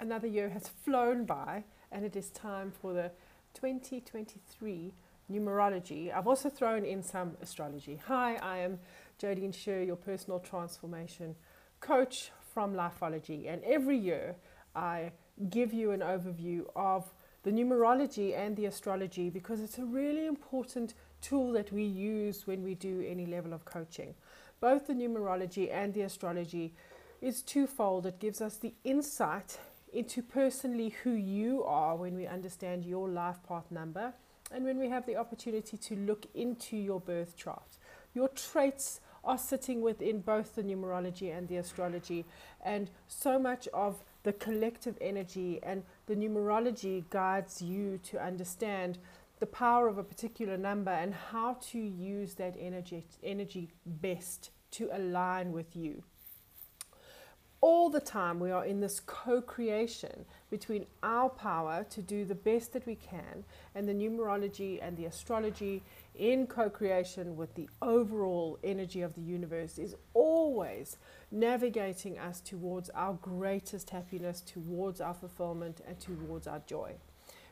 another year has flown by and it is time for the 2023 numerology. I've also thrown in some astrology. Hi, I am Jodine Sher, your personal transformation coach from Lifeology, and every year I give you an overview of the numerology and the astrology because it's a really important tool that we use when we do any level of coaching. Both the numerology and the astrology is twofold. It gives us the insight into personally who you are when we understand your life path number and when we have the opportunity to look into your birth chart. Your traits are sitting within both the numerology and the astrology, and so much of the collective energy and the numerology guides you to understand the power of a particular number and how to use that energy energy best to align with you all the time we are in this co-creation between our power to do the best that we can and the numerology and the astrology in co-creation with the overall energy of the universe is always navigating us towards our greatest happiness towards our fulfillment and towards our joy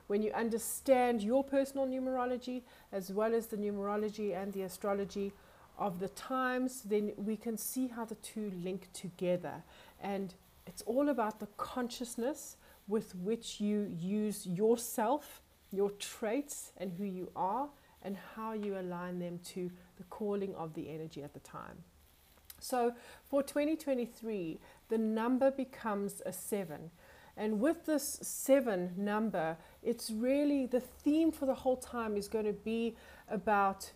when you understand your personal numerology as well as the numerology and the astrology of the times, then we can see how the two link together. And it's all about the consciousness with which you use yourself, your traits, and who you are, and how you align them to the calling of the energy at the time. So for 2023, the number becomes a seven. And with this seven number, it's really the theme for the whole time is going to be about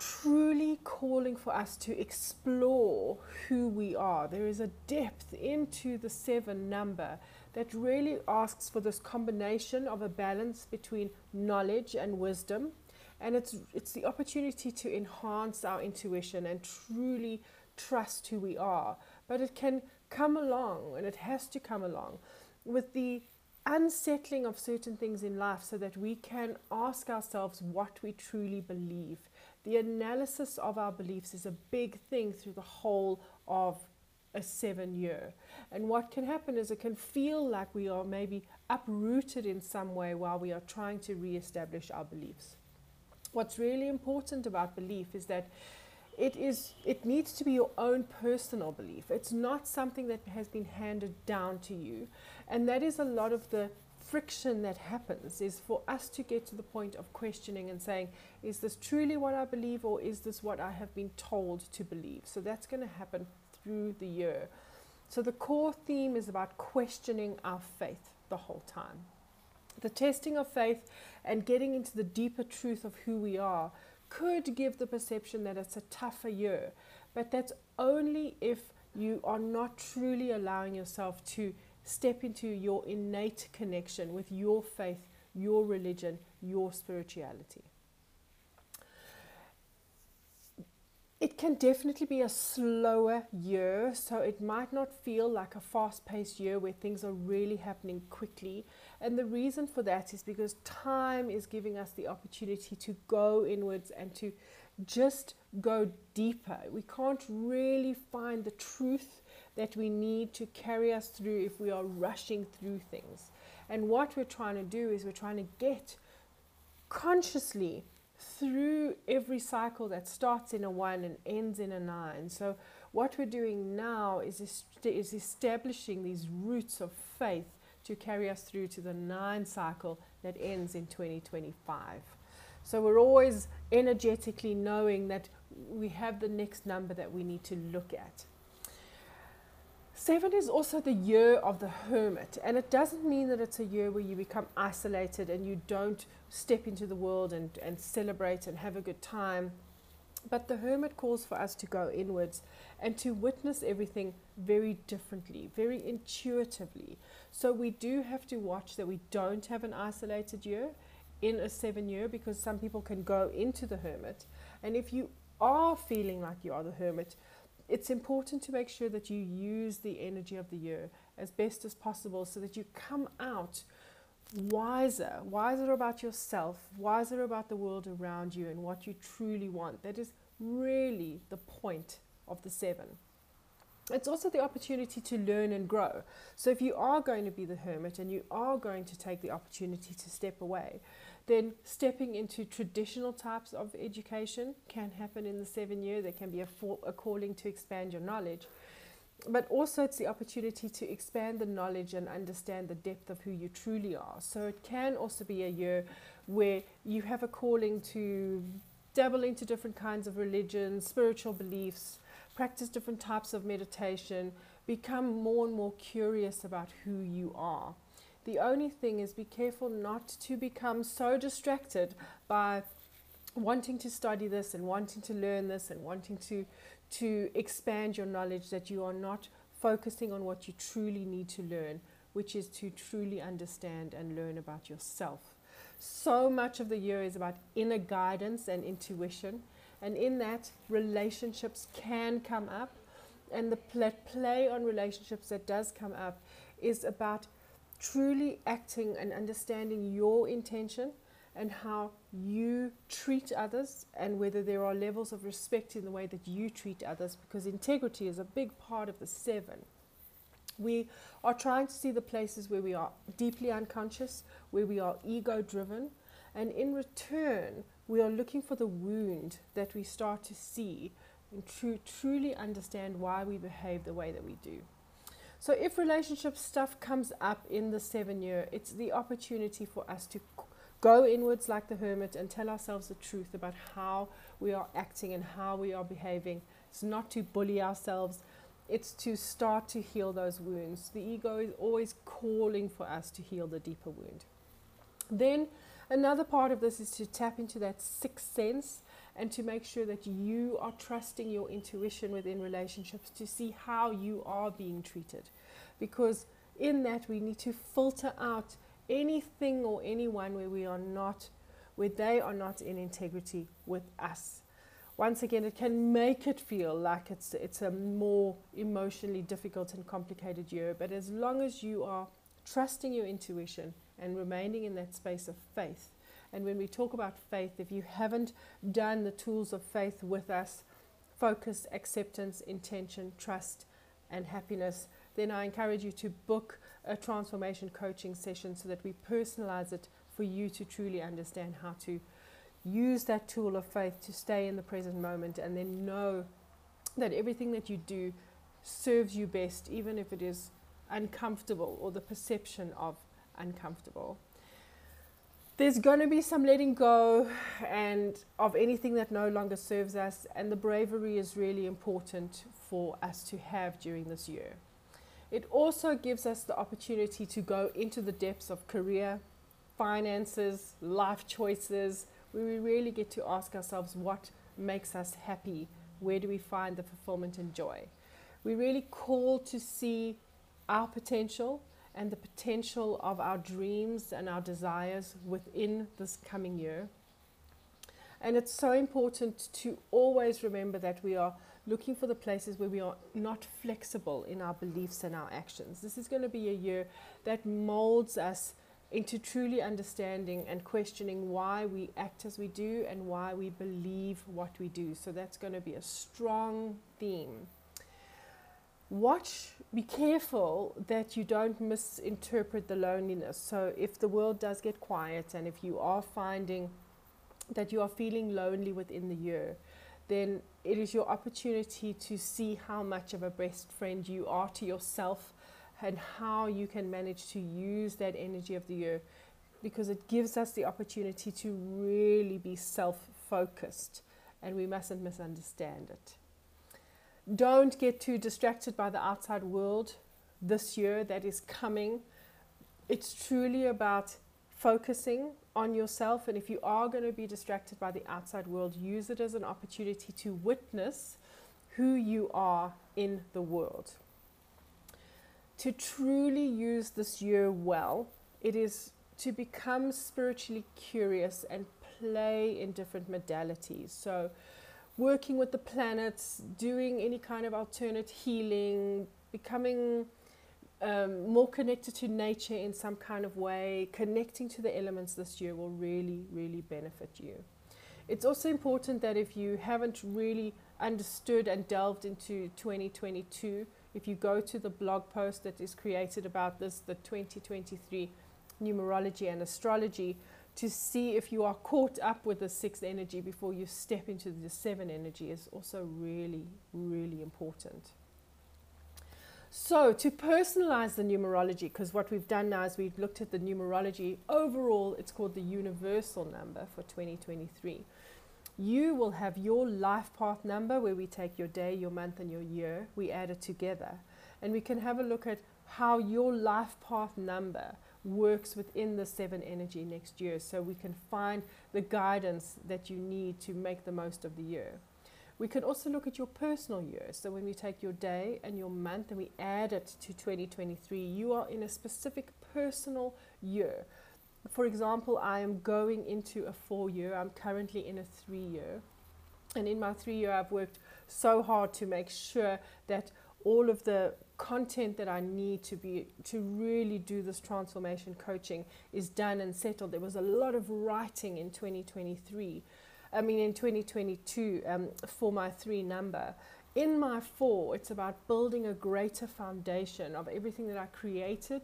truly calling for us to explore who we are. There is a depth into the seven number that really asks for this combination of a balance between knowledge and wisdom. And it's, it's the opportunity to enhance our intuition and truly trust who we are. But it can come along, and it has to come along, with the unsettling of certain things in life so that we can ask ourselves what we truly believe the analysis of our beliefs is a big thing through the whole of a seven year. And what can happen is it can feel like we are maybe uprooted in some way while we are trying to re-establish our beliefs. What's really important about belief is that it is it needs to be your own personal belief. It's not something that has been handed down to you. And that is a lot of the friction that happens is for us to get to the point of questioning and saying, is this truly what I believe or is this what I have been told to believe? So that's going to happen through the year. So the core theme is about questioning our faith the whole time. The testing of faith and getting into the deeper truth of who we are could give the perception that it's a tougher year, but that's only if you are not truly allowing yourself to step into your innate connection with your faith, your religion, your spirituality. It can definitely be a slower year, so it might not feel like a fast paced year where things are really happening quickly. And the reason for that is because time is giving us the opportunity to go inwards and to just go deeper. We can't really find the truth that we need to carry us through if we are rushing through things. And what we're trying to do is we're trying to get consciously through every cycle that starts in a one and ends in a nine. So, what we're doing now is, is establishing these roots of faith to carry us through to the nine cycle that ends in 2025. So, we're always energetically knowing that we have the next number that we need to look at. Seven is also the year of the hermit, and it doesn't mean that it's a year where you become isolated and you don't step into the world and, and celebrate and have a good time. But the hermit calls for us to go inwards and to witness everything very differently, very intuitively. So we do have to watch that we don't have an isolated year in a seven year because some people can go into the hermit. And if you are feeling like you are the hermit, it's important to make sure that you use the energy of the year as best as possible so that you come out wiser, wiser about yourself, wiser about the world around you and what you truly want. That is really the point of the seven. It's also the opportunity to learn and grow. So, if you are going to be the hermit and you are going to take the opportunity to step away, then stepping into traditional types of education can happen in the seven year. There can be a, for, a calling to expand your knowledge. But also, it's the opportunity to expand the knowledge and understand the depth of who you truly are. So, it can also be a year where you have a calling to dabble into different kinds of religions, spiritual beliefs, practice different types of meditation, become more and more curious about who you are. The only thing is be careful not to become so distracted by wanting to study this and wanting to learn this and wanting to to expand your knowledge that you are not focusing on what you truly need to learn, which is to truly understand and learn about yourself. So much of the year is about inner guidance and intuition and in that, relationships can come up. And the play on relationships that does come up is about truly acting and understanding your intention and how you treat others and whether there are levels of respect in the way that you treat others because integrity is a big part of the seven. We are trying to see the places where we are deeply unconscious, where we are ego driven, and in return, we are looking for the wound that we start to see and tru- truly understand why we behave the way that we do. So, if relationship stuff comes up in the seven year, it's the opportunity for us to go inwards like the hermit and tell ourselves the truth about how we are acting and how we are behaving. It's not to bully ourselves, it's to start to heal those wounds. The ego is always calling for us to heal the deeper wound. Then Another part of this is to tap into that sixth sense and to make sure that you are trusting your intuition within relationships to see how you are being treated. Because in that, we need to filter out anything or anyone where we are not, where they are not in integrity with us. Once again, it can make it feel like it's, it's a more emotionally difficult and complicated year, but as long as you are trusting your intuition and remaining in that space of faith. And when we talk about faith, if you haven't done the tools of faith with us, focus, acceptance, intention, trust, and happiness, then I encourage you to book a transformation coaching session so that we personalize it for you to truly understand how to use that tool of faith to stay in the present moment and then know that everything that you do serves you best, even if it is uncomfortable or the perception of uncomfortable. There's going to be some letting go and of anything that no longer serves us, and the bravery is really important for us to have during this year. It also gives us the opportunity to go into the depths of career, finances, life choices, where we really get to ask ourselves what makes us happy, where do we find the fulfillment and joy. We really call to see our potential and the potential of our dreams and our desires within this coming year. And it's so important to always remember that we are looking for the places where we are not flexible in our beliefs and our actions. This is going to be a year that molds us into truly understanding and questioning why we act as we do and why we believe what we do. So that's going to be a strong theme watch, be careful that you don't misinterpret the loneliness. So, if the world does get quiet and if you are finding that you are feeling lonely within the year, then it is your opportunity to see how much of a best friend you are to yourself and how you can manage to use that energy of the year because it gives us the opportunity to really be self focused and we mustn't misunderstand it don't get too distracted by the outside world this year that is coming. It's truly about focusing on yourself. And if you are going to be distracted by the outside world, use it as an opportunity to witness who you are in the world. To truly use this year well, it is to become spiritually curious and play in different modalities. So, working with the planets, doing any kind of alternate healing, becoming um, more connected to nature in some kind of way, connecting to the elements this year will really, really benefit you. It's also important that if you haven't really understood and delved into 2022, if you go to the blog post that is created about this, the 2023 numerology and astrology, to see if you are caught up with the sixth energy before you step into the seven energy is also really, really important. So, to personalize the numerology, because what we've done now is we've looked at the numerology overall, it's called the universal number for 2023. You will have your life path number where we take your day, your month, and your year, we add it together, and we can have a look at how your life path number works within the seven energy next year so we can find the guidance that you need to make the most of the year. We can also look at your personal year. So when we take your day and your month and we add it to 2023, you are in a specific personal year. For example, I am going into a four year, I'm currently in a three year. And in my three year, I've worked so hard to make sure that all of the content that I need to be to really do this transformation coaching is done and settled. There was a lot of writing in 2023 I mean, in 2022 um, for my three number. In my four, it's about building a greater foundation of everything that I created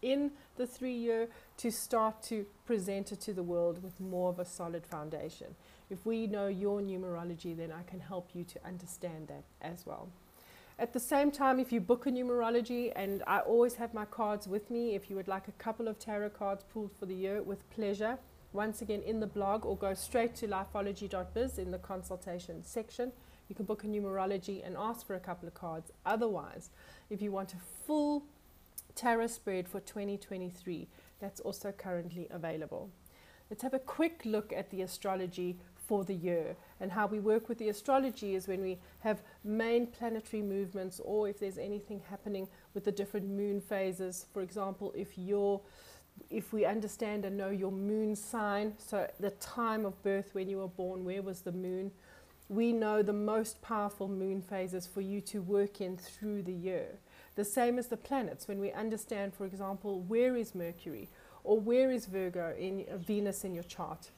in the three year to start to present it to the world with more of a solid foundation. If we know your numerology, then I can help you to understand that as well. At the same time, if you book a numerology, and I always have my cards with me, if you would like a couple of tarot cards pulled for the year, with pleasure once again in the blog or go straight to lifeology.biz in the consultation section. You can book a numerology and ask for a couple of cards. Otherwise, if you want a full tarot spread for 2023, that's also currently available. Let's have a quick look at the astrology for the year and how we work with the astrology is when we have main planetary movements or if there's anything happening with the different moon phases. For example, if you're if we understand and know your moon sign, so the time of birth when you were born, where was the moon, we know the most powerful moon phases for you to work in through the year. The same as the planets, when we understand, for example, where is Mercury or where is Virgo in uh, Venus in your chart,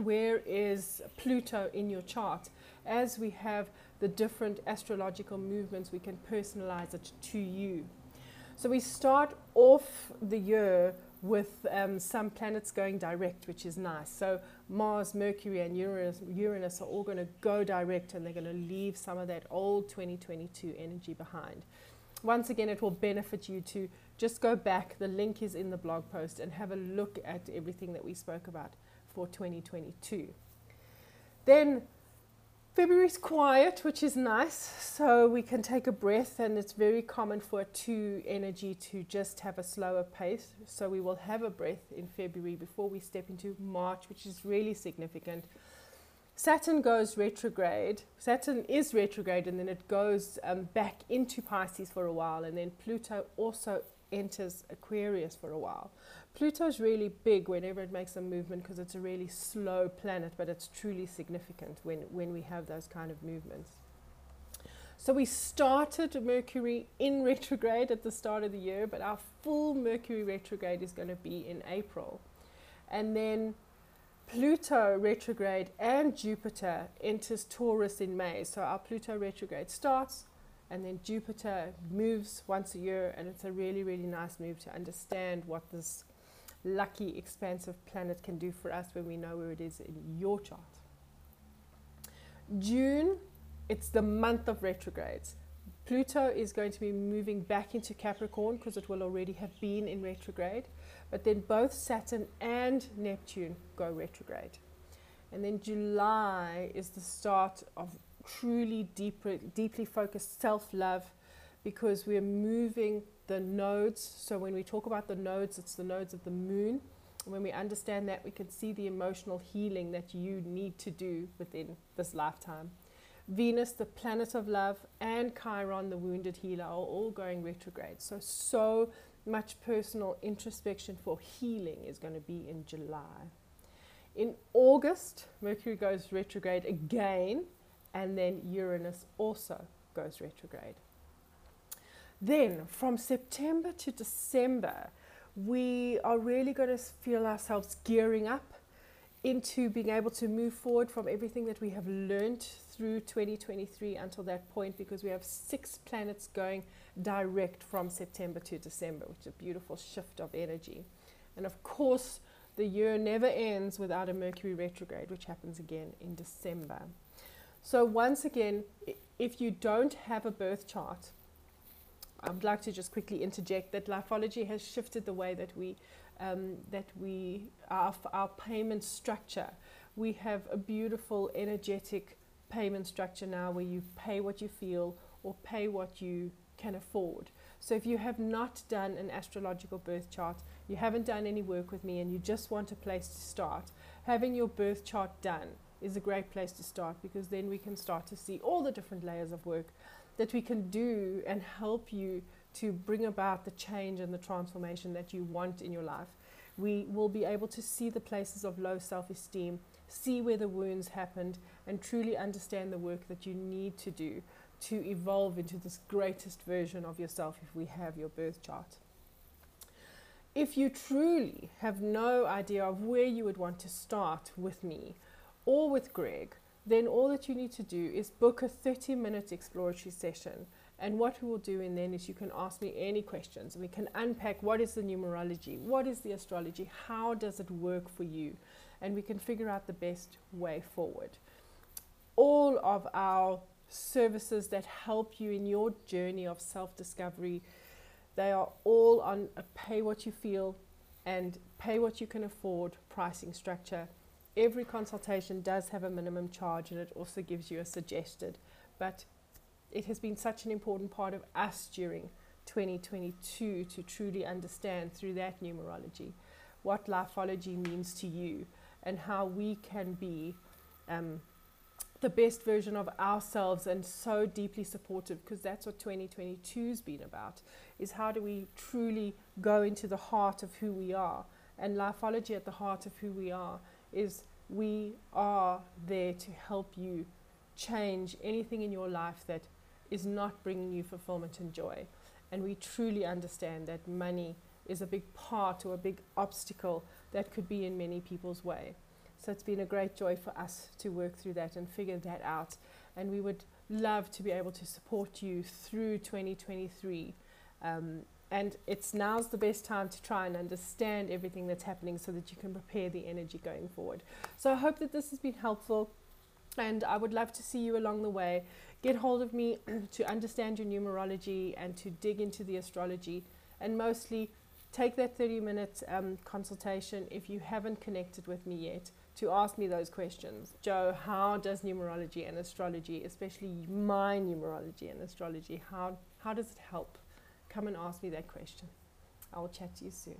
where is Pluto in your chart. As we have the different astrological movements, we can personalize it to you. So we start off the year with um, some planets going direct, which is nice. So Mars, Mercury, and Uranus, Uranus are all going to go direct and they're going to leave some of that old 2022 energy behind. Once again, it will benefit you to just go back. The link is in the blog post and have a look at everything that we spoke about for 2022. Then February's quiet, which is nice, so we can take a breath, and it's very common for a two energy to just have a slower pace. So we will have a breath in February before we step into March, which is really significant. Saturn goes retrograde. Saturn is retrograde, and then it goes um, back into Pisces for a while, and then Pluto also enters Aquarius for a while. Pluto's really big whenever it makes a movement because it's a really slow planet, but it's truly significant when, when we have those kind of movements. So we started Mercury in retrograde at the start of the year, but our full Mercury retrograde is going to be in April. And then Pluto retrograde and Jupiter enters Taurus in May. So our Pluto retrograde starts, and then Jupiter moves once a year, and it's a really, really nice move to understand what this lucky, expansive planet can do for us when we know where it is in your chart. June, it's the month of retrogrades. Pluto is going to be moving back into Capricorn because it will already have been in retrograde, but then both Saturn and Neptune go retrograde. And then July is the start of truly deeper, deeply focused self love because we're moving the nodes. So when we talk about the nodes, it's the nodes of the moon. And When we understand that, we can see the emotional healing that you need to do within this lifetime. Venus, the planet of love, and Chiron, the wounded healer, are all going retrograde. So, so much personal introspection for healing is going to be in July. In August, Mercury goes retrograde again, and then Uranus also goes retrograde. Then from September to December, we are really going to feel ourselves gearing up into being able to move forward from everything that we have learned through 2023 until that point because we have six planets going direct from September to December, which is a beautiful shift of energy. And of course, the year never ends without a Mercury retrograde, which happens again in December. So, once again, if you don't have a birth chart, I would like to just quickly interject that Lifeology has shifted the way that we um, that we our, our payment structure. We have a beautiful energetic payment structure now where you pay what you feel or pay what you can afford. So if you have not done an astrological birth chart, you haven't done any work with me and you just want a place to start, having your birth chart done is a great place to start because then we can start to see all the different layers of work that we can do and help you to bring about the change and the transformation that you want in your life. We will be able to see the places of low self esteem, see where the wounds happened, and truly understand the work that you need to do to evolve into this greatest version of yourself if we have your birth chart. If you truly have no idea of where you would want to start with me or with Greg, then all that you need to do is book a 30 minute exploratory session. And what we will do in then is you can ask me any questions we can unpack what is the numerology, what is the astrology, how does it work for you, and we can figure out the best way forward. All of our services that help you in your journey of self discovery, they are all on a pay what you feel and pay what you can afford pricing structure every consultation does have a minimum charge and it also gives you a suggested. But it has been such an important part of us during 2022 to truly understand through that numerology what lifeology means to you and how we can be um, the best version of ourselves and so deeply supportive because that's what 2022 has been about is how do we truly go into the heart of who we are and lifeology at the heart of who we are is we are there to help you change anything in your life that is not bringing you fulfillment and joy. And we truly understand that money is a big part or a big obstacle that could be in many people's way. So it's been a great joy for us to work through that and figure that out. And we would love to be able to support you through 2023 um, and it's now's the best time to try and understand everything that's happening so that you can prepare the energy going forward. So I hope that this has been helpful and I would love to see you along the way. Get hold of me to understand your numerology and to dig into the astrology and mostly take that 30 minute um, consultation if you haven't connected with me yet to ask me those questions. Joe, how does numerology and astrology, especially my numerology and astrology, how, how does it help? Come and ask me that question. I will chat to you soon.